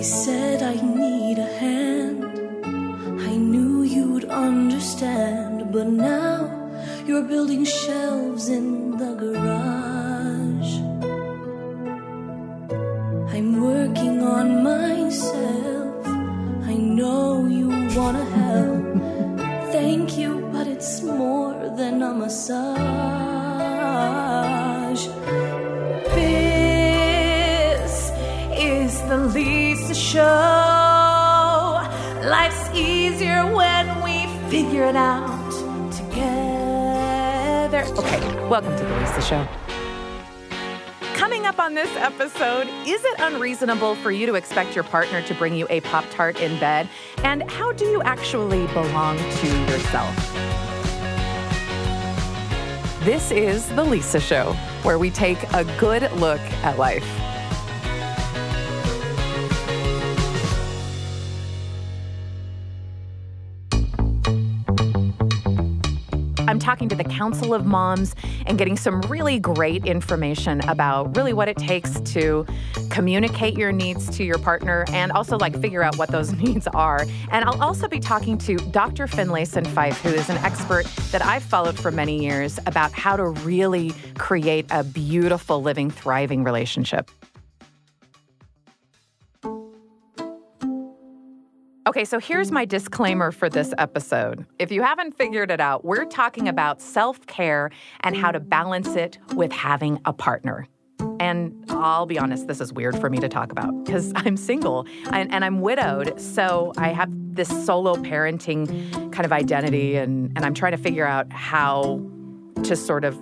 I said I need a hand. I knew you'd understand, but now you're building shelves in welcome to the Lisa Show. Coming up on this episode, is it unreasonable for you to expect your partner to bring you a Pop Tart in bed? And how do you actually belong to yourself? This is The Lisa Show, where we take a good look at life. Talking to the Council of Moms and getting some really great information about really what it takes to communicate your needs to your partner and also like figure out what those needs are. And I'll also be talking to Dr. Finlayson Fife, who is an expert that I've followed for many years about how to really create a beautiful, living, thriving relationship. Okay, so here's my disclaimer for this episode. If you haven't figured it out, we're talking about self care and how to balance it with having a partner. And I'll be honest, this is weird for me to talk about because I'm single and, and, I'm widowed. So I have this solo parenting kind of identity, and, and I'm trying to figure out how to sort of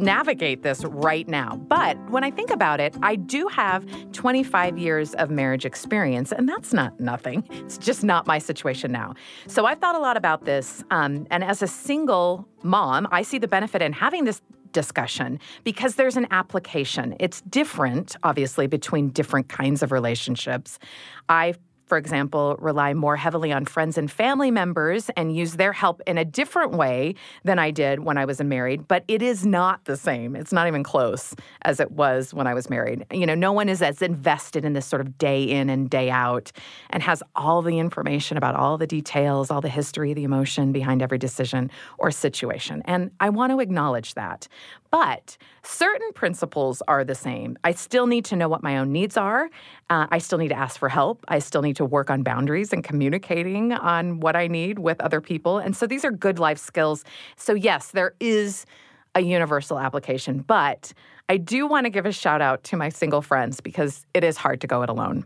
navigate this right now. But when I think about it, I do have 25 years of marriage experience, and that's not nothing. It's just not my situation now. So I've thought a lot about this. Um, and as a single mom, I see the benefit in having this discussion because there's an application. It's different, obviously, between different kinds of relationships. I for example, rely more heavily on friends and family members and use their help in a different way than I did when I was married. But it is not the same. It's not even close as it was when I was married. You know, no one is as invested in this sort of day in and day out and has all the information about all the details, all the history, the emotion behind every decision or situation. And I want to acknowledge that. But certain principles are the same. I still need to know what my own needs are. Uh, I still need to ask for help. I still need to work on boundaries and communicating on what I need with other people. And so these are good life skills. So, yes, there is a universal application, but I do want to give a shout out to my single friends because it is hard to go it alone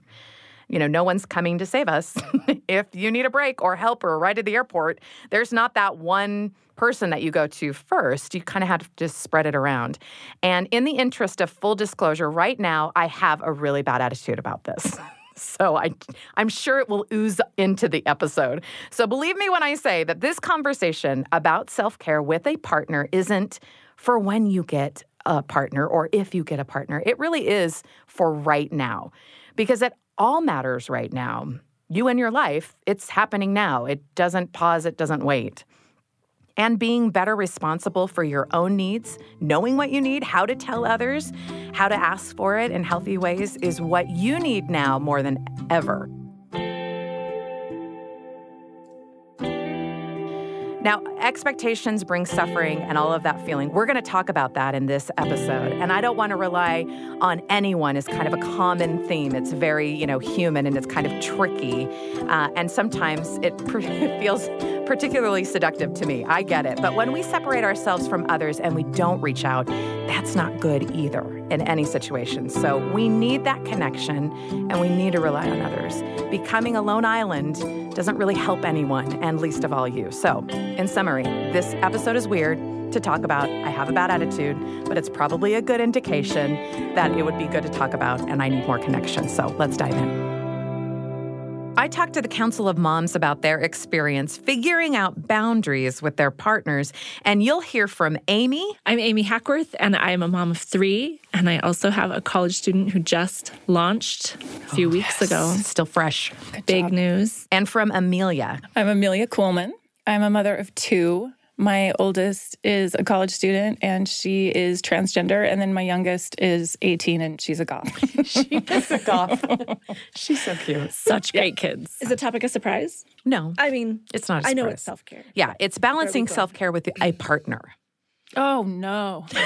you know, no one's coming to save us. if you need a break or help or a ride to the airport, there's not that one person that you go to first. You kind of have to just spread it around. And in the interest of full disclosure, right now, I have a really bad attitude about this. So I, I'm sure it will ooze into the episode. So believe me when I say that this conversation about self care with a partner isn't for when you get a partner or if you get a partner. It really is for right now because it all matters right now. You and your life, it's happening now. It doesn't pause, it doesn't wait. And being better responsible for your own needs, knowing what you need, how to tell others, how to ask for it in healthy ways is what you need now more than ever. Now, expectations bring suffering and all of that feeling. We're going to talk about that in this episode. And I don't want to rely on anyone as kind of a common theme. It's very, you know, human and it's kind of tricky. Uh, and sometimes it, it feels particularly seductive to me. I get it. But when we separate ourselves from others and we don't reach out, that's not good either in any situation. So we need that connection and we need to rely on others. Becoming a lone island doesn't really help anyone, and least of all you. So, in summary, this episode is weird to talk about. I have a bad attitude, but it's probably a good indication that it would be good to talk about, and I need more connection. So, let's dive in. I talked to the Council of Moms about their experience figuring out boundaries with their partners, and you'll hear from Amy. I'm Amy Hackworth, and I'm a mom of three. And I also have a college student who just launched a few oh, weeks yes. ago. Still fresh. Good Big job. news. And from Amelia. I'm Amelia Kuhlmann. I'm a mother of two. My oldest is a college student and she is transgender. And then my youngest is 18 and she's a goth. she is a goth. She's so cute. Such great kids. Is the topic a surprise? No, I mean, it's not. I I know it's self care. Yeah, it's balancing self care with a partner. oh, no.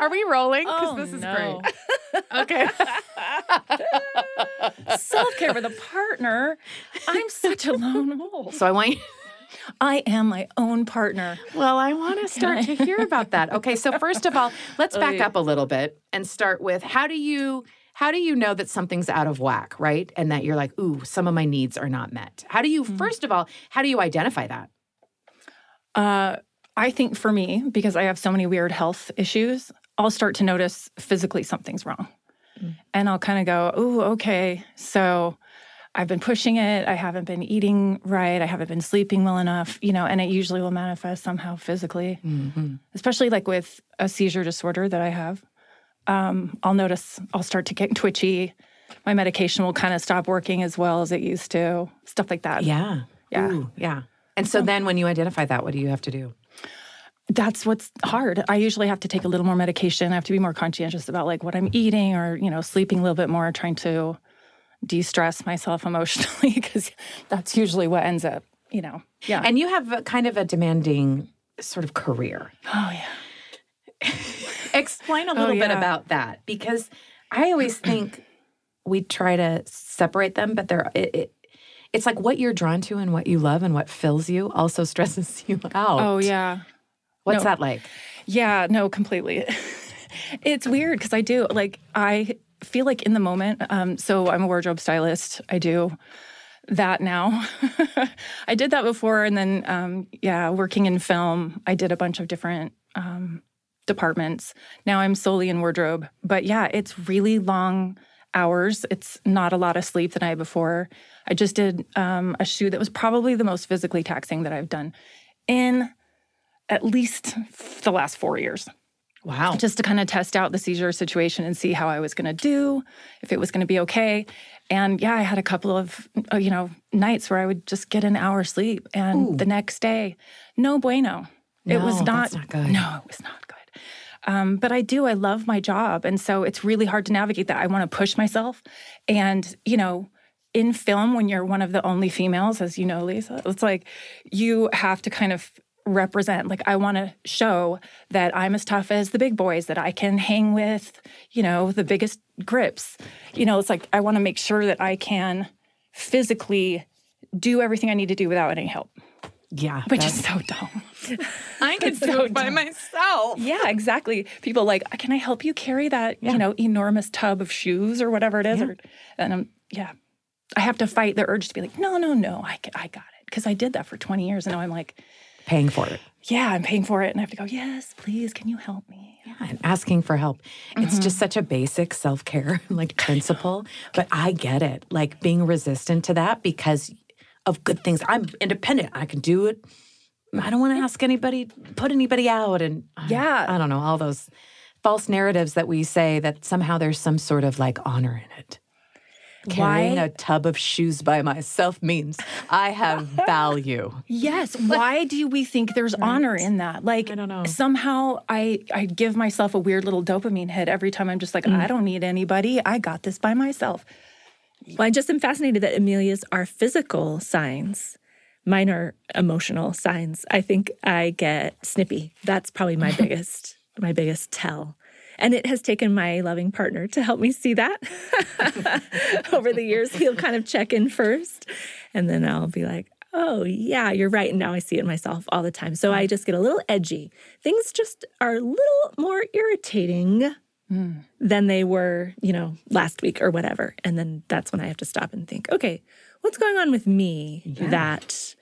Are we rolling? Because Oh, this is oh, no. great. Okay. Self care with a partner. I'm such a lone wolf. So I want you. I am my own partner. Well, I want to start to hear about that. Okay, so first of all, let's back up a little bit and start with how do you how do you know that something's out of whack, right? And that you're like, ooh, some of my needs are not met. How do you first of all, how do you identify that? Uh, I think for me, because I have so many weird health issues, I'll start to notice physically something's wrong. And I'll kind of go, oh, okay. So I've been pushing it. I haven't been eating right. I haven't been sleeping well enough, you know, and it usually will manifest somehow physically, especially like with a seizure disorder that I have. Um, I'll notice I'll start to get twitchy. My medication will kind of stop working as well as it used to, stuff like that. Yeah. Yeah. Ooh, yeah. And so then when you identify that, what do you have to do? that's what's hard. I usually have to take a little more medication. I have to be more conscientious about like what I'm eating or, you know, sleeping a little bit more, trying to de-stress myself emotionally because that's usually what ends up, you know. Yeah. And you have a, kind of a demanding sort of career. oh yeah. Explain a oh, little bit yeah. about that because I always think we try to separate them, but they're it, it, it's like what you're drawn to and what you love and what fills you also stresses you out. Oh yeah. What's no. that like? Yeah, no, completely. it's weird because I do like I feel like in the moment. Um, so I'm a wardrobe stylist. I do that now. I did that before, and then um, yeah, working in film, I did a bunch of different um, departments. Now I'm solely in wardrobe, but yeah, it's really long hours. It's not a lot of sleep the night before. I just did um, a shoe that was probably the most physically taxing that I've done in at least the last four years Wow. just to kind of test out the seizure situation and see how I was going to do, if it was going to be okay. And yeah, I had a couple of uh, you know nights where I would just get an hour sleep, and the next day, no bueno. it was not, not good. No, it was not good. Um, but I do. I love my job, and so it's really hard to navigate that. I want to push myself, and you know. In film, when you're one of the only females, as you know, Lisa, it's like you have to kind of represent. Like i want to show that i'm as tough as the big boys that i can hang with you know the biggest grips. You know it's like i want to make sure that i can physically do everything i need to do without any help. Yeah. which is so dumb. I can do it by myself. yeah exactly. People like can i help you carry that you know enormous tub of shoes or whatever it is? Or, and i'm yeah. I have to fight the urge to be like no no no i, ca- I got it. Because i did that for 20 years and now i'm like Paying for it. yeah i'm paying for it and i have to go yes please can you help me Yeah, and asking for help. It's mm-hmm. just such a basic self care like principle, but I get it. Like being resistant to that because of good things. I'm independent. I can do it. I don't want to ask anybody, put anybody out, and I- Yeah. I don't know all those false narratives that we say that somehow there's some sort of like honor in it. Carrying Why- a tub of shoes by myself means I have value. Yes. Why do we think there's honor in that? Like, I don't know. Somehow, I I give myself a weird little dopamine hit every time I'm just like, mm. I don't need anybody. I got this by myself. Well, I just am fascinated that Amelia's are physical signs. Mine are emotional signs. I think I get snippy. That's probably my biggest my biggest tell. And it has taken my loving partner to help me see that. Over the years, he'll kind of check in first, and then I'll be like, "Oh, yeah, you're right." And now I see it myself all the time. So I just get a little edgy. Things just are a little more irritating hmm. than they were, you know, last week or whatever. And then that's when I have to stop and think, okay, what's going on with me that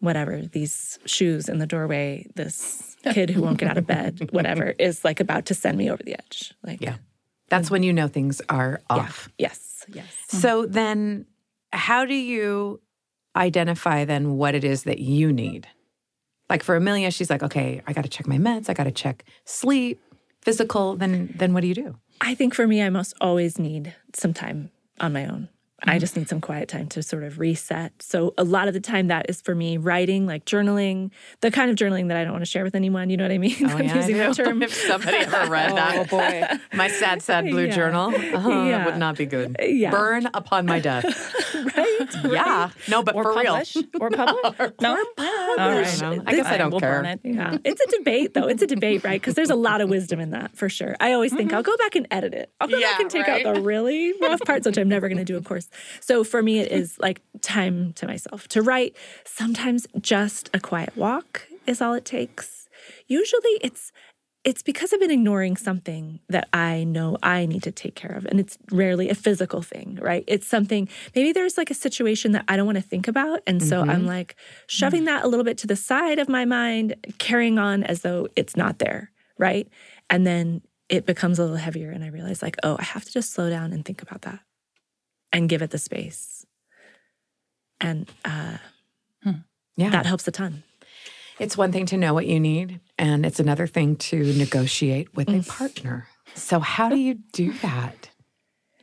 whatever, these shoes in the doorway, this kid who won't get out of bed, whatever, is like about to send me over the edge. Like, Yeah. That's when you know things are off. yes, yes. So then, how do you identify then what it is that you need? Like for Amelia, she's like, okay, I got to check my meds. I got to check sleep, physical. Then, then what do you do? I think for me, I must always need some time on my own. I just need some quiet time to sort of reset. So a lot of the time that is for me writing, like journaling, the kind of journaling that I don't want to share with anyone. You know what I mean? Oh, I'm yeah, using that term. if somebody ever read that, Oh boy. my sad, sad blue Yeah. journal uh, Yeah. would not be good. Yeah. Burn upon my death. right? Yeah. No, but or for publish. Or publish. no. All I right. know. I guess I don't We'll care. it. Yeah, it's a debate though. It's a debate, right? Because there's a lot of wisdom in that for sure. I always think I'll go back and edit it. I'll go back and take right. out the really rough parts, which I'm never going to do, of course. So for me, it is like time to myself to write. Sometimes just a quiet walk is all it takes. Usually, it's it's because I've been ignoring something that I know I need to take care of. And it's rarely a physical thing, right? It's something, maybe there's like a situation that I don't want to think about. And so I'm mm-hmm. like shoving that a little bit to the side of my mind, carrying on as though it's not there, right? And then it becomes a little heavier. And I realize, like, oh, I have to just slow down and think about that and give it the space. And uh, Yeah. that helps a ton. It's one thing to know what you need, and it's another thing to negotiate with a partner. So, how do you do that?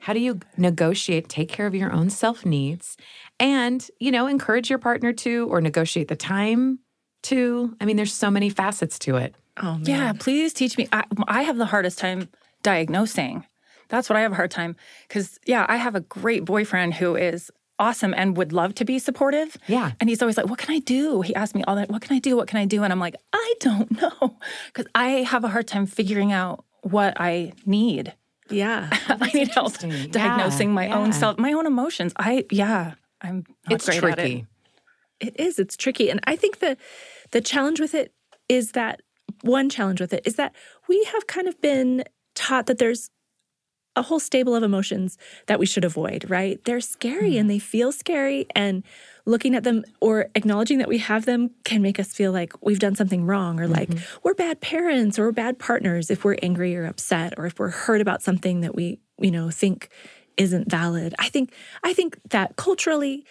How do you negotiate, take care of your own self needs, and, you know, encourage your partner to, or negotiate the time to? I mean, there's so many facets to it. Oh, man. Yeah, please teach me. I, I have the hardest time diagnosing. That's what I have a hard time because yeah, I have a great boyfriend who is awesome and would love to be supportive. Yeah. And he's always like, "What can I do?" He asks me all that, "What can I do? What can I do?" And I'm like, "I don't know." Cuz I have a hard time figuring out what I need. Yeah. I need help diagnosing Yeah, my yeah. own self, my own emotions. I yeah, I'm it's at it. tricky. It is. It's tricky. And I think the the challenge with it is that one challenge with it is that we have kind of been taught that there's a whole stable of emotions that we should avoid, right? They're scary and mm. they feel scary and looking at them or acknowledging that we have them can make us feel like we've done something wrong or like mm-hmm. we're bad parents or we're bad partners if we're angry or upset or if we're hurt about something that we, you know, think isn't valid. I think I think that culturally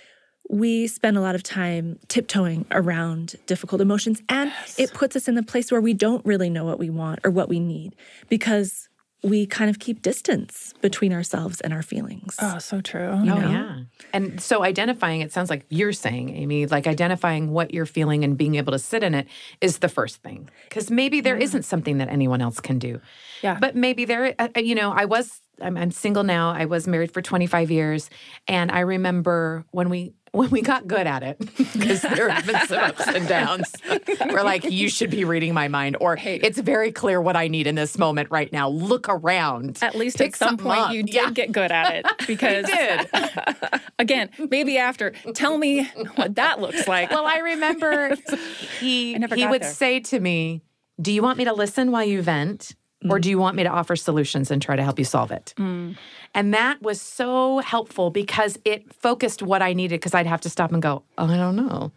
we spend a lot of time tiptoeing around difficult emotions and it puts us in the place where we don't really know what we want or what we need because we kind of keep distance between ourselves and our feelings. Oh, so true. Oh, know? yeah. And so identifying, it sounds like you're saying, Amy, like identifying what you're feeling and being able to sit in it is the first thing. Because maybe there not something that anyone else can do. Yeah. But maybe there, you know, I was, I'm, I'm single now. I was married for 25 years. And I remember when we, when we got good at it, because there have been some ups and downs, we're like, you should be reading my mind, or hey, it's very clear what I need in this moment right now. Look around. At least at some point up. you did Yeah. get good at it because did. again, maybe after tell me what that looks like. Well, I remember he I he would there. say to me, "Do you want me to listen while you vent, or mm. do you want me to offer solutions and try to help you solve it?" Mm. And that was so helpful because it focused what I needed. Because I'd have to stop and go, oh, "I don't know."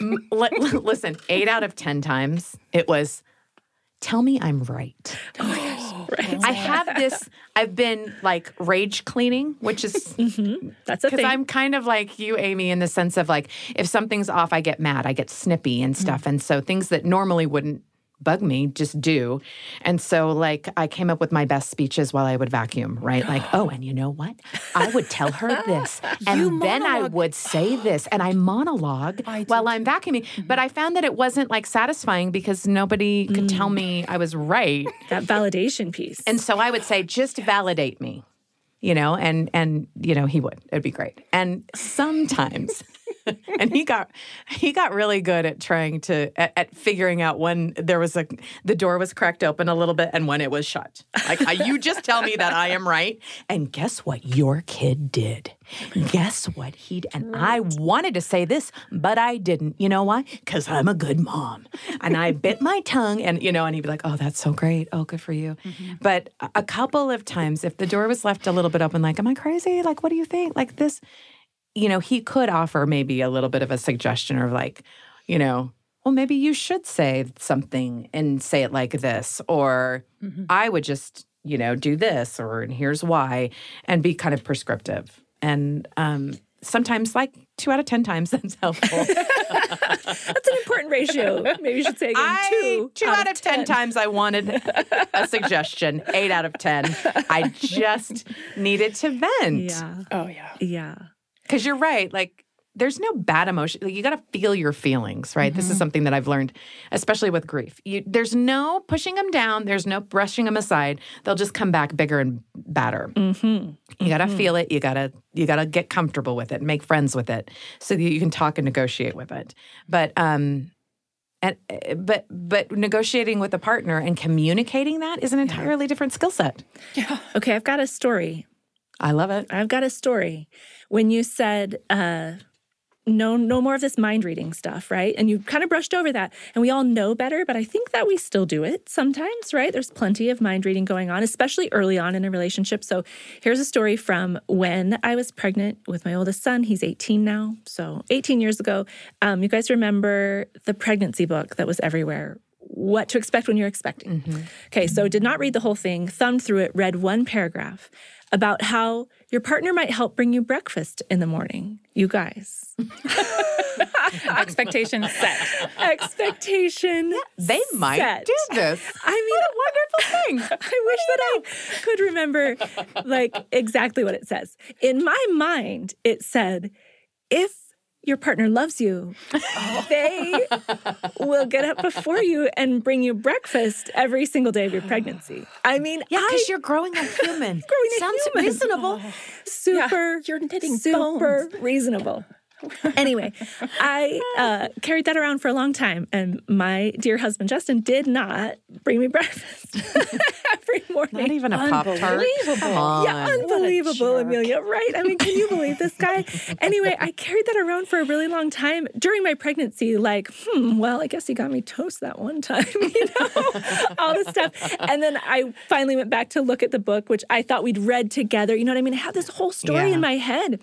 M- li- li- listen, eight out of ten times it was, "Tell me I'm right." Oh right. I have this. I've been like rage cleaning, which is mm-hmm, That's a because. I'm kind of like you, Amy, in the sense of like if something's off, I get mad, I get snippy and mm. stuff, and so things that normally wouldn't bug me just do. And so like I came up with my best speeches while I would vacuum, right? Like, oh, and you know what? I would tell her this, and then I would say this, and I monologue while I'm vacuuming. Mm-hmm. But I found that it wasn't like satisfying because nobody could tell mm. me I was right. that validation piece. And so I would say, just validate me, you know, and and you know he would. It'd be great. And sometimes, and he got he got really good at trying to at, at figuring out when there was a the door was cracked open a little bit and when it was shut. Like you just tell me that I am right, and guess what your kid did. Guess what he and I wanted to say this, but I didn't. You know why? Because I'm a good mom, and I bit my tongue, and you know, and he'd be like, "Oh, that's so great. Oh, good for you." Mm-hmm. But a- a couple of times, if the door was left a little bit open, like, "Am I crazy? Like, what do you think? Like this?" You know, he could offer maybe a little bit of a suggestion or like, you know, well, maybe you should say something and say it like this, or I would just, you know, do this, or and here's why, and be kind of prescriptive. And um, sometimes, like two out of 10 times, that's helpful. That's an important ratio. Maybe you should say again I, two. two out, of 10. times I wanted a suggestion. Eight out of 10. I just needed to vent. Yeah. Oh yeah. Yeah. Because you're right. Like, there's no bad emotion. Like, you got to feel your feelings, right? This is something that I've learned, especially with grief. You, there's no pushing them down. There's no brushing them aside. They'll just come back bigger and badder. Mm-hmm. You got to feel it. You got to you got to get comfortable with it, make friends with it, so that you can talk and negotiate with it. But um, and uh, but but negotiating with a partner and communicating that is an entirely different skill set. Yeah. Okay, I've got a story. I love it. I've got a story. When you said uh no no more of this mind reading stuff, right? And you kind of brushed over that. And we all know better, but I think that we still do it sometimes, right? There's plenty of mind reading going on, especially early on in a relationship. So here's a story from when I was pregnant with my oldest son. He's 18 now. So 18 years ago. Um, you guys remember the pregnancy book that was everywhere what to expect when you're expecting. Okay, so did not read the whole thing, thumbed through it, read one paragraph about how your partner might help bring you breakfast in the morning. You guys. Expectations set. Expectation. They might set. do this. I mean, Wonderful thing. I wish that I could remember like exactly what it says. In my mind, it said, if your partner loves you, oh. they will get up before you and bring you breakfast every single day of your pregnancy. I mean, Yeah, because you're growing a human. growing a Sounds human. reasonable. super you're knitting super reasonable anyway i uh, carried that around for a long time and my dear husband justin did not bring me breakfast every morning Not even a pop tart. On. yeah, unbelievable, Amelia. Right? I mean, can you believe this guy? Anyway, I carried that around for a really long time during my pregnancy. Like, hmm, well, I guess he got me toast that one time, you know, all this stuff. And then I finally went back to look at the book, which I thought we'd read together. You know what I mean? I had this whole story Yeah. in my head.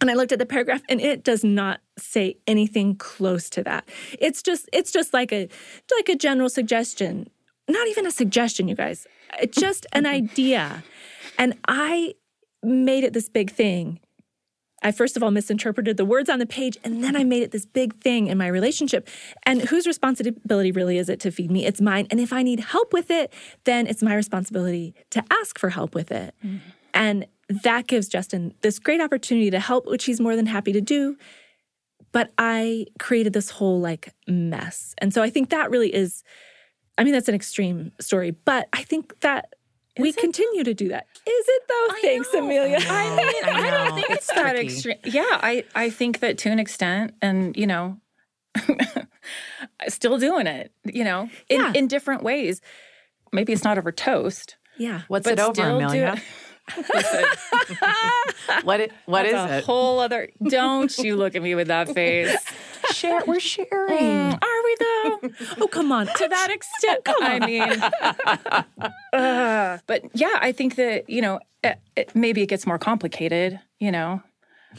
And I looked at the paragraph and it does not say anything close to that. It's just it's just like a like a general suggestion. Not even a suggestion, you guys. It's just an idea. And I made it this big thing. I first of all misinterpreted the words on the page and then I made it this big thing in my relationship. And whose responsibility really is it to feed me? It's mine. And if I need help with it, then it's my responsibility to ask for help with it. Mm-hmm. And that gives Justin this great opportunity to help, which he's more than happy to do. But I created this whole like mess. And so I think that really is, I mean, that's an extreme story, but I think that we continue to do that. Is it though? Thanks, Amelia. I mean, I I, don't think It's it's, that tricky. extreme. Yeah, I, I think that to an extent, and you know, still doing it. You know, in Yeah. in different ways. Maybe it's not over toast. yeah. What's But it over, Amelia? What it what is a it? whole other. Don't you look at me with that face? Share we're sharing. Mm, Are we though? Oh, come on. to that extent. I mean, uh, but yeah, I think that you know it, it, maybe it gets more complicated. You know,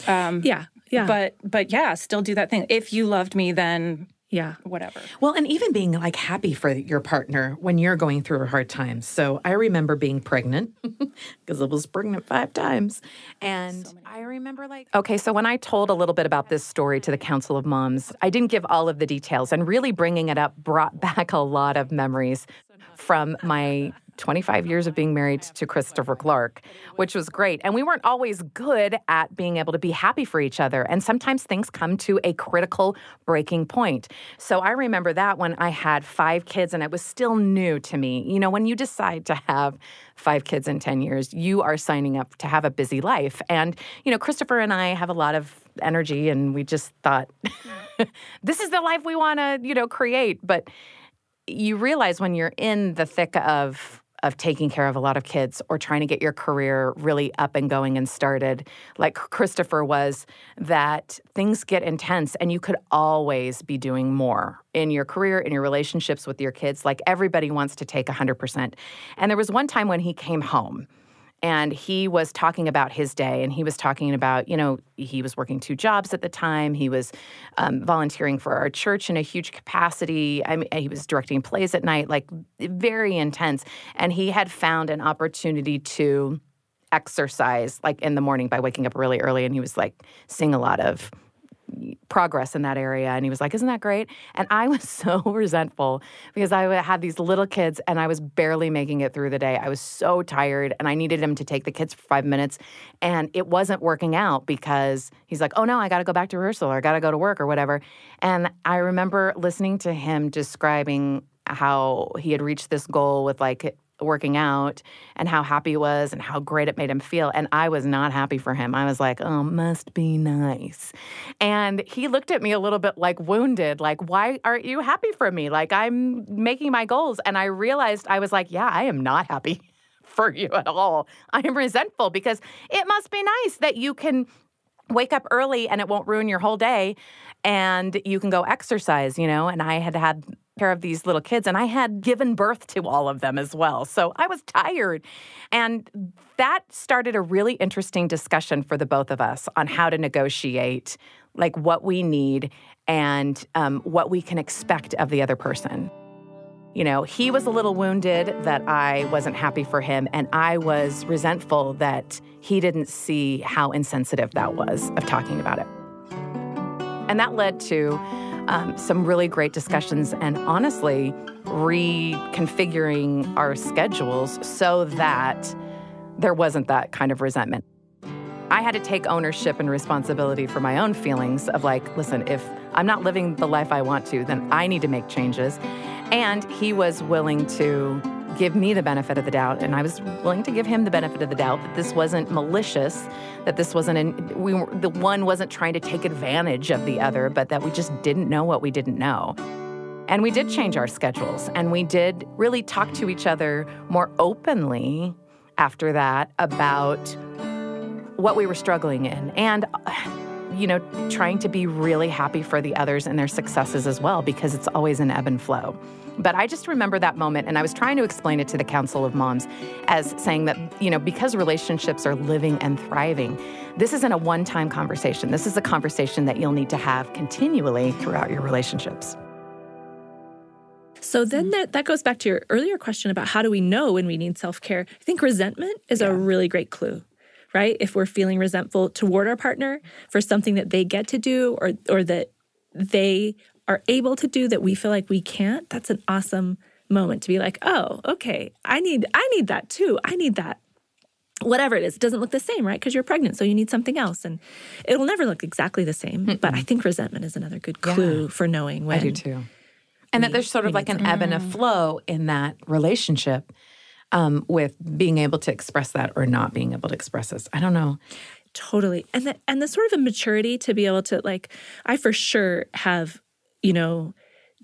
um, Yeah. Yeah. but but yeah, still do that thing. If you loved me, then yeah. whatever. Well, and even being like happy for your partner when you're going through a hard time So I remember being pregnant because I was pregnant five times. And I remember like. Okay, so when I told a little bit about this story to the Council of Moms, I didn't give all of the details. And really bringing it up brought back a lot of memories from my 25 years of being married to Christopher Clark, which was great. And we weren't always good at being able to be happy for each other. And sometimes things come to a critical breaking point. So I remember that when I had five kids and it was still new to me. You know, when you decide to have five kids in 10 years, you are signing up to have a busy life. And, you know, Christopher and I have a lot of energy and we just thought, this is the life we want to, you know, create. But you realize when you're in the thick of of taking care of a lot of kids or trying to get your career really up and going and started. Like Christopher was that things get intense and you could always be doing more in your career in your relationships with your kids. Like everybody wants to take 100% and there was one time when he came home and he was talking about his day and he was talking about you know he was working two jobs at the time. He was um, volunteering for our church in a huge capacity. I mean, he was directing plays at night like very intense. And he had found an opportunity to exercise like in the morning by waking up really early and he was like seeing a lot of progress in that area. And he was like, Isn't that great? And I was so resentful because I had these little kids and I was barely making it through the day. I was so tired and I needed him to take the kids for five minutes. And it wasn't working out because he's like, Oh no, I got to go back to rehearsal or I got to go to work or whatever. And I remember listening to him describing how he had reached this goal with like working out and how happy he was and how great it made him feel. And I was not happy for him. I was like, oh, must be nice. And he looked at me a little bit like wounded, like, why aren't you happy for me? Like, I'm making my goals. And I realized I was like, yeah, I am not happy for you at all. I am resentful because it must be nice that you can wake up early and it won't ruin your whole day and you can go exercise, you know. And I had had care of these little kids and I had given birth to all of them as well. So I was tired. And that started a really interesting discussion for the both of us on how to negotiate like what we need and um, what we can expect of the other person. You know, he was a little wounded that I wasn't happy for him, and I was resentful that he didn't see how insensitive that was of talking about it. And that led to um, some really great discussions and honestly reconfiguring our schedules so that there wasn't that kind of resentment. I had to take ownership and responsibility for my own feelings of like, listen, if I'm not living the life I want to, then I need to make changes. And he was willing to give me the benefit of the doubt, and I was willing to give him the benefit of the doubt that this wasn't malicious, that this wasn't an, we the one wasn't trying to take advantage of the other, but that we just didn't know what we didn't know. And we did change our schedules, and we did really talk to each other more openly after that about what we were struggling in, and you know, trying to be really happy for the others and their successes as well, because it's always an ebb and flow. But I just remember that moment, and I was trying to explain it to the Council of Moms as saying that, you know, because relationships are living and thriving, this isn't a one time conversation. This is a conversation that you'll need to have continually throughout your relationships. So then that, that goes back to your earlier question about how do we know when we need self care? I think resentment is yeah. a really great clue right? If we're feeling resentful toward our partner for something that they get to do or or that they are able to do that we feel like we can't, that's an awesome moment to be like, "Oh, okay. I need I need that too. I need that." Whatever it is, it doesn't look the same, right? Because you're pregnant, so you need something else, and it'll never look exactly the same. Mm-mm. But I think resentment is another good clue yeah. for knowing when. I do too. And we, that there's sort of like an ebb and a mm. flow in that relationship um, with being able to express that or not being able to express this. I don't know. Totally. And the, and the sort of immaturity to be able to like, I for sure have, you know,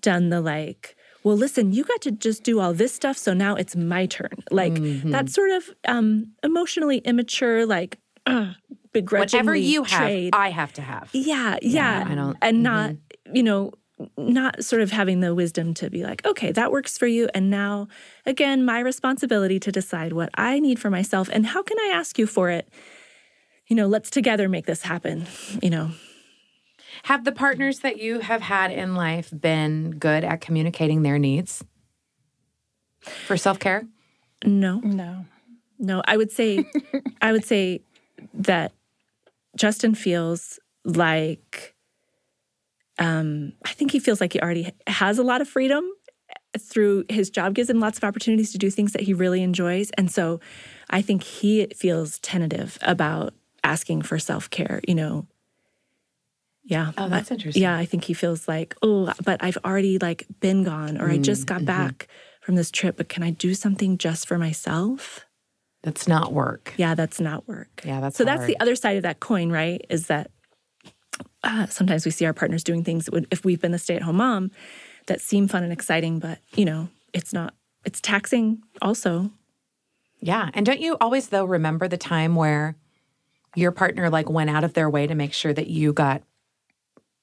done the like, well, listen, you got to just do all this stuff, so now it's my turn. Like mm-hmm. that sort of um, emotionally immature, like uh, begrudgingly whatever you have, trade. I have to have. Yeah, yeah, yeah I don't, and mm-hmm. not you know not sort of having the wisdom to be like, okay, that works for you. And now, again, my responsibility to decide what I need for myself and how can I ask you for it? You know, let's together make this happen, you know. Have the partners that you have had in life been good at communicating their needs for self care? No. No. No. I would say, I would say that Justin feels like um, I think he feels like he already has a lot of freedom through his job gives him lots of opportunities to do things that he really enjoys. And so I think he feels tentative about asking for self care, you know. Yeah. Oh, that's interesting. Yeah, I think he feels like, oh, but I've already like been gone or mm, I just got mm-hmm. back from this trip, but can I do something just for myself? That's not work. Yeah, that's not work. Yeah, that's so hard. that's the other side of that coin, right? Is that uh, sometimes we see our partners doing things that would, if we've been the stay-at-home mom, that seem fun and exciting, but you know, it's not. It's taxing also. Yeah, and don't you always though remember the time where your partner like went out of their way to make sure that you got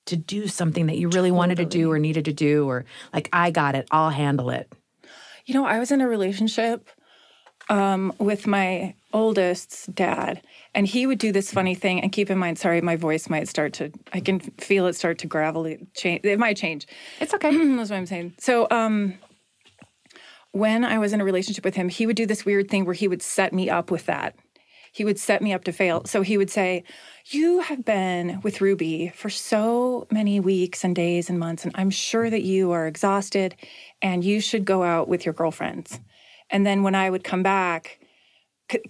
to do something that you really totally. wanted to do or needed to do, or like I got it, I'll handle it. You know, I was in a relationship um, with my oldest's dad, and he would do this funny thing. And keep in mind, sorry, my voice might start to, I can feel it start to gravelly change. It might change. It's okay. That's what I'm saying. So, um, when I was in a relationship with him, he would do this weird thing where he would set me up with that. he would set me up to fail. So he would say, You have been with Ruby for so many weeks and days and months, and I'm sure that you are exhausted and you should go out with your girlfriends. And then when I would come back,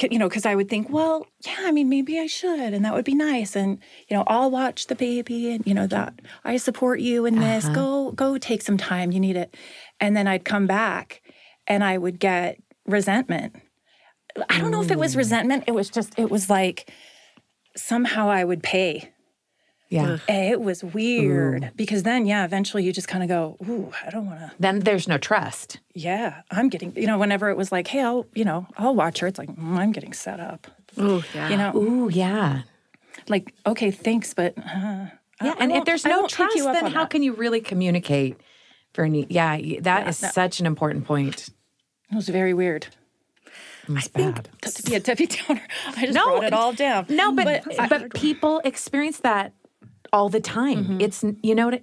you know, because I would think, well, yeah, I mean, maybe I should, and that would be nice, and you know, I'll watch the baby, and you know, that I support you in this. Uh-huh. Go, go, take some time. You need it, and then I'd come back, and I would get resentment. I don't know if it was resentment. It was just, it was like somehow I would pay yeah. It was weird Ooh. because then, yeah, eventually you just kind of go, Ooh, I don't want to. Then there's no trust. Yeah. I'm getting, you know, whenever it was like, hey, I'll, you know, I'll watch her, it's like, mm, I'm getting set up. Ooh, yeah. You know, Ooh, yeah. Like, okay, thanks, but. Uh, yeah. and if there's no trust, then how that. can you really communicate for any? Yeah. That yeah, is no. such an important point. It was very weird. I think to be a Debbie Downer, I just no, wrote it all down. No, but but, but people experience that all the time. Mm-hmm. It's, you know,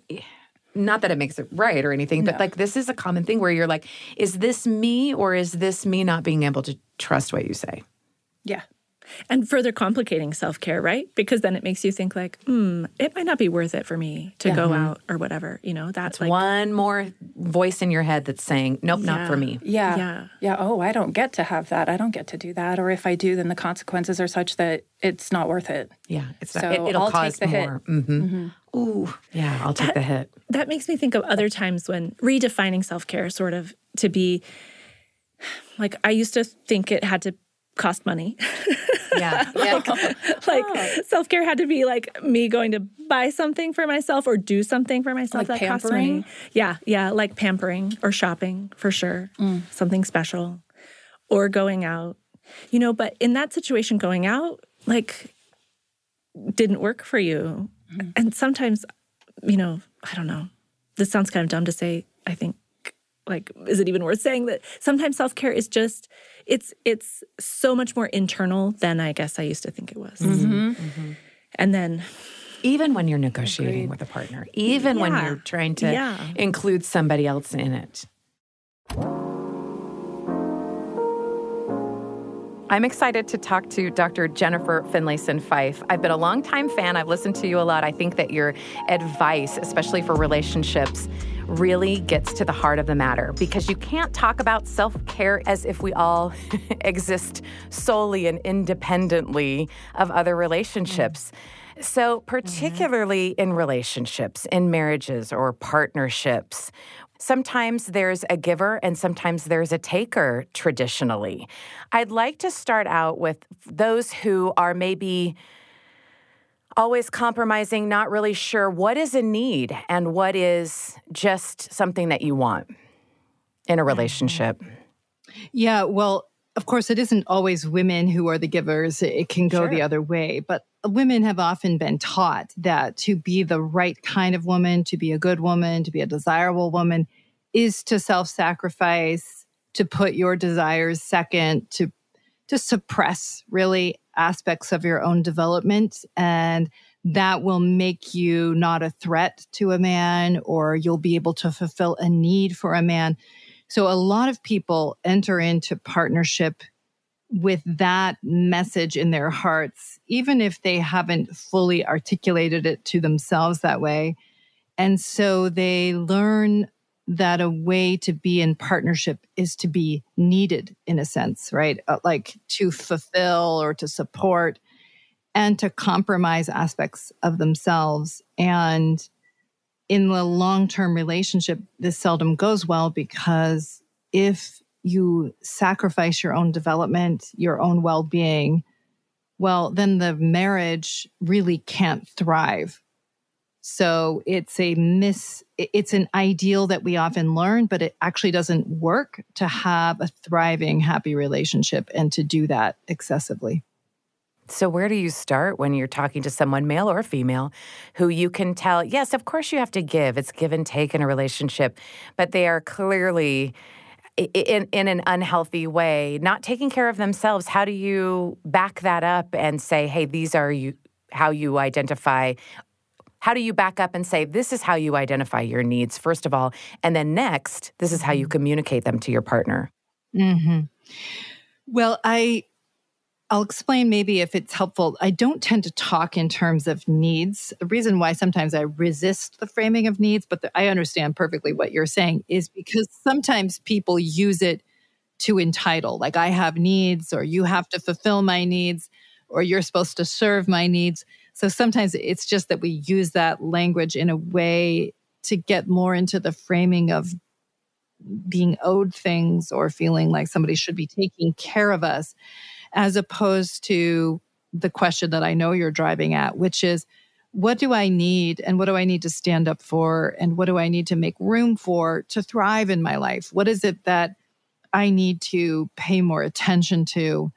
not that it makes it right or anything, but like this is a common thing where you're like, is this me or is this me not being able to trust what you say? Yeah and further complicating self-care right because then it makes you think like hmm it might not be worth it for me to yeah. go out or whatever you know that's like, one more voice in your head that's saying nope yeah. not for me yeah yeah yeah oh i don't get to have that i don't get to do that or if i do then the consequences are such that it's not worth it yeah it's so not, it, will cause take the more hit. Mm-hmm. Mm-hmm. Ooh, yeah, I'll take that, the hit. That makes me think of other times when redefining self care sort of to be like I used to think it had to cost money. Yeah. yeah. like, like oh. self care had to be like me going to buy something for myself or do something for myself like that cost money. Yeah. Yeah. Like pampering or shopping for sure. Mm. Something special or going out. You know, but in that situation, going out, like, didn't work for you. Mm. And sometimes, you know, I don't know. This sounds kind of dumb to say, I think like is it even worth saying that sometimes self-care is just it's it's so much more internal than i guess i used to think it was mm-hmm. Mm-hmm. and then even when you're negotiating Agreed. with a partner even yeah. when you're trying to yeah. include somebody else in it I'm excited to talk to Dr. Jennifer Finlayson Fife. I've been a longtime fan. I've listened to you a lot. I think that your advice, especially for relationships, really gets to the heart of the matter because you can't talk about self care as if we all exist solely and independently of other relationships. So, particularly mm-hmm. in relationships, in marriages or partnerships, sometimes there's a giver and sometimes there's a taker traditionally. I'd like to start out with those who are maybe always compromising, not really sure what is a need and what is just something that you want in a relationship. Mm-hmm. Yeah, well, of course, it isn't always women who are the givers. It can go sure. the other way. But women have often been taught that to be the right kind of woman, to be a good woman, to be a desirable woman, is to self sacrifice, to put your desires second, to to suppress really aspects of your own development and that will make you not a threat to a man or you'll be able to fulfill a need for a man. So a lot of people enter into partnership with that message in their hearts, even if they haven't fully articulated it to themselves that way. And so they learn that a way to be in partnership is to be needed in a sense, right? Uh, like to fulfill or to support and to compromise aspects of themselves. And in the long term relationship, this seldom goes well because if you sacrifice your own development, your own well being, well, then the marriage really can't thrive so it's a miss, it's an ideal that we often learn, but it actually doesn't work to have a thriving, happy relationship and to do that excessively. So, where do you start when you're talking to someone, male or female, who you can tell, yes, of course you have to give, it's give and take in a relationship, but they are clearly in, in an unhealthy way, not taking care of themselves? How do you back that up and say, hey, these are you, how you identify how do you back up and say, this is how you identify your needs, first of all? And then next, this is how you mm-hmm. communicate them to your partner? Mm-hmm. Well, I. I'll explain maybe if it's helpful. I don't tend to talk in terms of needs. The reason why sometimes I resist the framing of needs, but the, I understand perfectly what you're saying, is because sometimes people use it to entitle, like I have needs, or you have to fulfill my needs, or you're supposed to serve my needs. So sometimes it's just that we use that language in a way to get more into the framing of being owed things or feeling like somebody should be taking care of us, as opposed to the question that I know you're driving at, which is, what do I need and what do I need to stand up for and what do I need to make room for to thrive in my life? What is it that I need to pay more attention to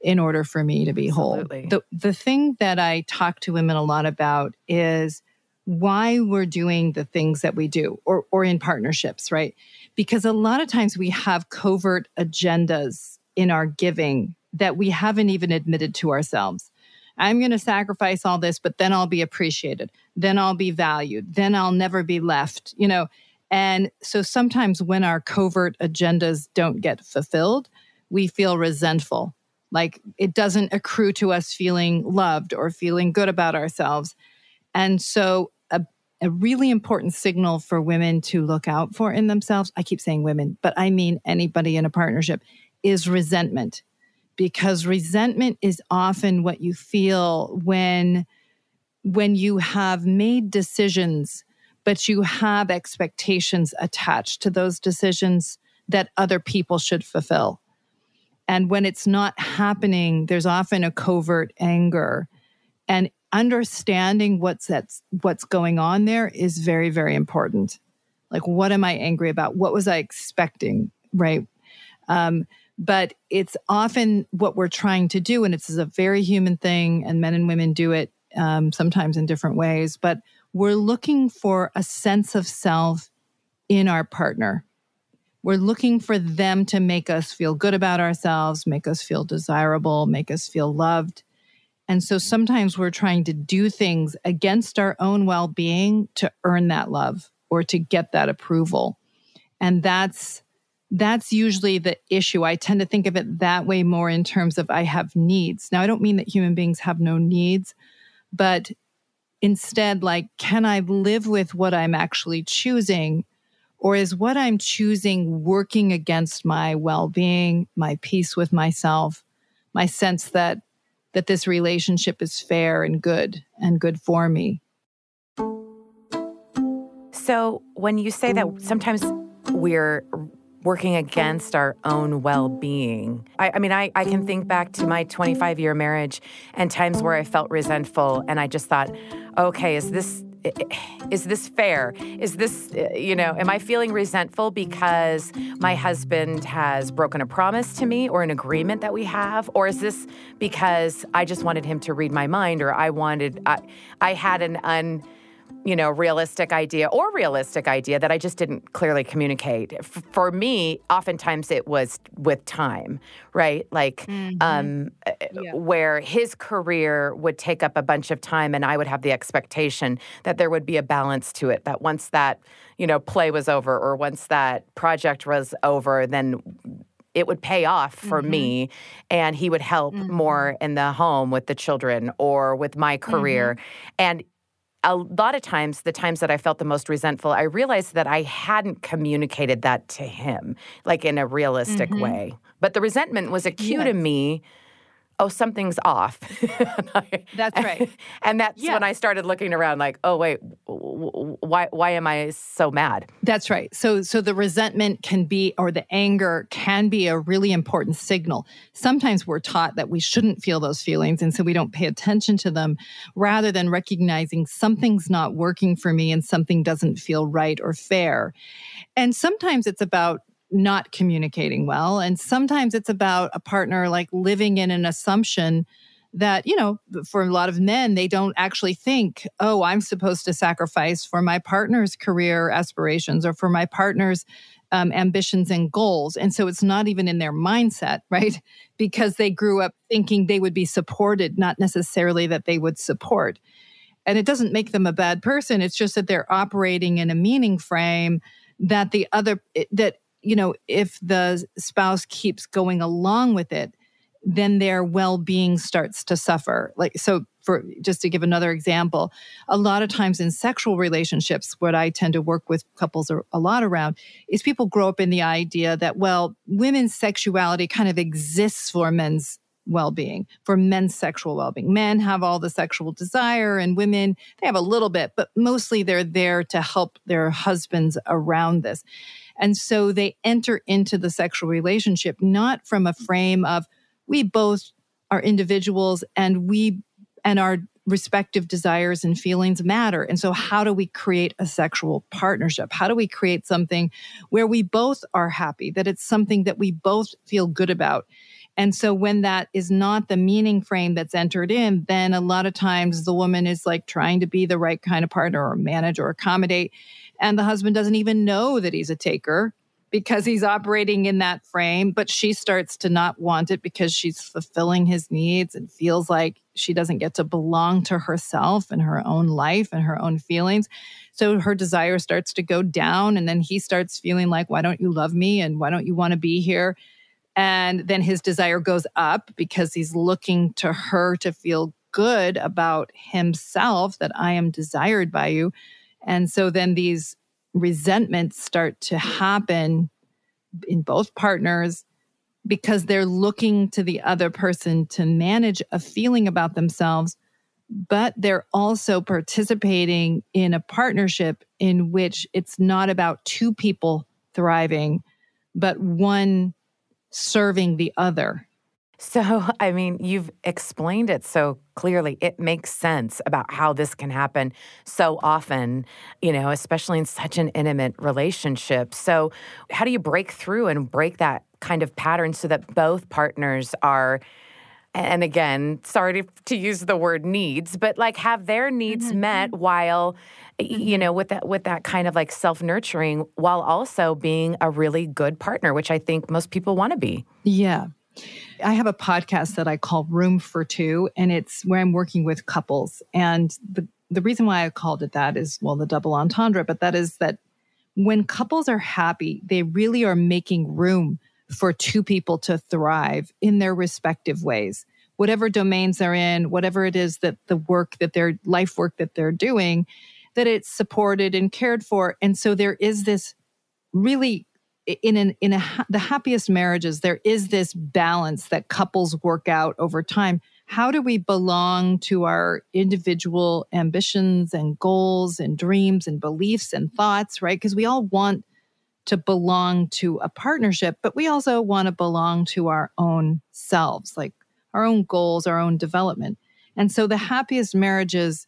in order for me to be Absolutely. whole? The the thing that I talk to women a lot about is why we're doing the things that we do or or in partnerships, right? Because a lot of times we have covert agendas in our giving that we haven't even admitted to ourselves. I'm going to sacrifice all this, but then I'll be appreciated. Then I'll be valued. Then I'll never be left, you know. And so sometimes when our covert agendas don't get fulfilled, we feel resentful. Like it doesn't accrue to us feeling loved or feeling good about ourselves. And so a a really important signal for women to look out for in themselves, I keep saying women, but I mean anybody in a partnership, is resentment. Because resentment is often what you feel when when you have made decisions but you have expectations attached to those decisions that other people should fulfill. And when it's not happening, there's often a covert anger. And understanding what's that's what's going on there is very very important. Like what am i angry about? What was i expecting? Right? Um, but it's often what we're trying to do and it's a very human thing and men and women do it um, sometimes in different ways but we're looking for a sense of self in our partner we're looking for them to make us feel good about ourselves make us feel desirable make us feel loved and so sometimes we're trying to do things against our own well being to earn that love or to get that approval. And that's that's usually the issue. I tend to think of it that way more in terms of I have needs. Now, I don't mean that human beings have no needs, but instead, like, can I live with what I'm actually choosing? Or is what I'm choosing working against my well being, my peace with myself, my sense that that this relationship is fair and good and good for me. So, when you say that sometimes we're working against our own well being, I, I, mean, I, I can think back to my 25 year marriage and times where I felt resentful and I just thought, okay, is this is this fair? Is this, uh, you know, am I feeling resentful because my husband has broken a promise to me or an agreement that we have? Or is this because I just wanted him to read my mind or I wanted, I, I had an un, you know, realistic idea or realistic idea that I just didn't clearly communicate. F- for me, oftentimes it was with time, right? Like, mm-hmm. um, uh, yeah. where his career would take up a bunch of time, and I would have the expectation that there would be a balance to it. That once that, you know, play was over or once that project was over, then it would pay off for mm-hmm. me and he would help mm-hmm. more in the home with the children or with my career mm-hmm. and a lot of times, the times that I felt the most resentful, I realized that I hadn't communicated that to him, like in a realistic mm-hmm. way. But the resentment was acute cue yes. to me oh, something's off. that's right. And that's yeah. when I started looking around like, oh, wait, why, why am I so mad? That's right. So, so the resentment can be, or the anger can be a really important signal. Sometimes we're taught that we shouldn't feel those feelings. And so we don't pay attention to them rather than recognizing something's not working for me and something doesn't feel right or fair. And sometimes it's about not communicating well. And sometimes it's about a partner like living in an assumption that, you know, for a lot of men, they don't actually think, oh, I'm supposed to sacrifice for my partner's career aspirations or for my partner's um, ambitions and goals. And so it's not even in their mindset, right? Because they grew up thinking they would be supported, not necessarily that they would support. And it doesn't make them a bad person. It's just that they're operating in a meaning frame that the other, that you know, if the spouse keeps going along with it, then their well-being starts to suffer. Like so for just to give another example, a lot of times in sexual relationships, what I tend to work with couples a lot around is people grow up in the idea that, well, women's sexuality kind of exists for men's well-being for men's sexual well-being men have all the sexual desire and women they have a little bit but mostly they're there to help their husbands around this and so they enter into the sexual relationship not from a frame of we both are individuals and we and our respective desires and feelings matter. And so, how do we create a sexual partnership? How do we create something where we both are happy, that it's something that we both feel good about? And so, when that is not the meaning frame that's entered in, then a lot of times the woman is like trying to be the right kind of partner or manage or accommodate. And the husband doesn't even know that he's a taker because he's operating in that frame, but she starts to not want it because she's fulfilling his needs and feels like she doesn't get to belong to herself and her own life and her own feelings. So her desire starts to go down. And then he starts feeling like, why don't you love me? And why don't you want to be here? And then his desire goes up because he's looking to her to feel good about himself that I am desired by you. And so then these resentments start to happen in both partners because they're looking to the other person to manage a feeling about themselves, but they're also participating in a partnership in which it's not about two people thriving, but one serving the other. So, I mean, you've explained it so clearly. It makes sense about how this can happen so often, you know, especially in such an intimate relationship. So, how do you break through and break that kind of pattern so that both partners are? And again, sorry to, to use the word needs, but like have their needs mm-hmm. met while, you mm-hmm. know, with that with that kind of like self nurturing, while also being a really good partner, which I think most people want to be. Yeah, I have a podcast that I call Room for Two, and it's where I'm working with couples. And the, the reason why I called it that is, well, the double entendre, but that is that when couples are happy, they really are making room for two people to thrive in their respective ways. Whatever domains they're in, whatever it is that the work that their life work that they're doing, that it's supported and cared for. And so there is this really in an in a the happiest marriages there is this balance that couples work out over time. How do we belong to our individual ambitions and goals and dreams and beliefs and thoughts right? Because we all want to belong to a partnership but we also want to belong to our own selves like our own goals our own development. And so the happiest marriages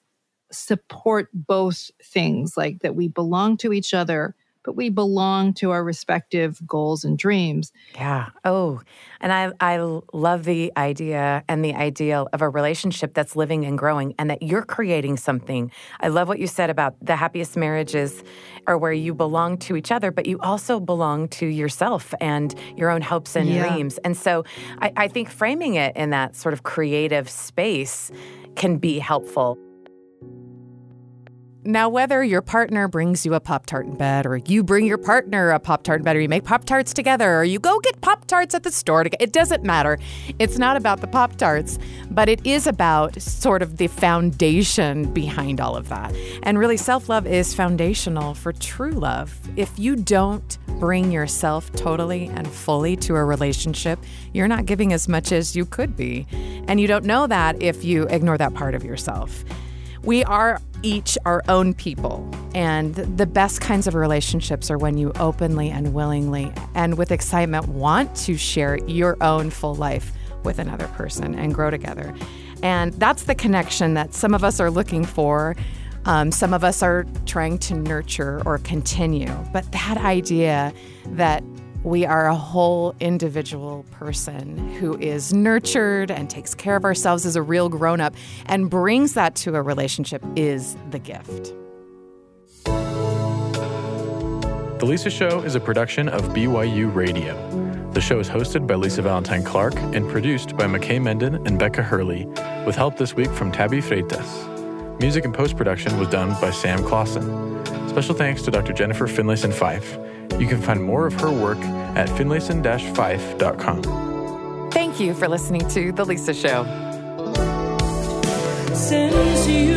support both things like that we belong to each other but we belong to our respective goals and dreams. Yeah. Oh, and I, I love the idea and the ideal of a relationship that's living and growing and that you're creating something. I love what you said about the happiest marriages are where you belong to each other, but you also belong to yourself and your own hopes and yeah. dreams. And so I, I think framing it in that sort of creative space can be helpful. Now, whether your partner brings you a Pop Tart in bed, or you bring your partner a Pop Tart in bed, or you make Pop Tarts together, or you go get Pop Tarts at the store, to, it doesn't matter. It's not about the Pop Tarts, but it is about sort of the foundation behind all of that. And really, self love is foundational for true love. If you don't bring yourself totally and fully to a relationship, you're not giving as much as you could be. And you don't know that if you ignore that part of yourself. We are each our own people. And the best kinds of relationships are when you openly and willingly and with excitement want to share your own full life with another person and grow together. And that's the connection that some of us are looking for. Um, some of us are trying to nurture or continue. But that idea that we are a whole individual person who is nurtured and takes care of ourselves as a real grown up and brings that to a relationship is the gift. The Lisa Show is a production of BYU Radio. The show is hosted by Lisa Valentine Clark and produced by McKay Menden and Becca Hurley, with help this week from Tabby Freitas. Music and post production was done by Sam Clausen. Special thanks to Dr. Jennifer Finlayson Fife. You can find more of her work at finlayson-fife.com. Thank you for listening to The Lisa Show. Since you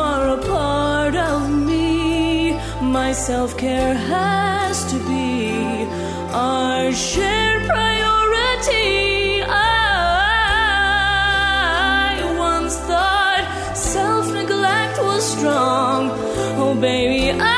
are a part of me, my self care has to be our shared priority. I once thought self neglect was strong. Oh, baby, I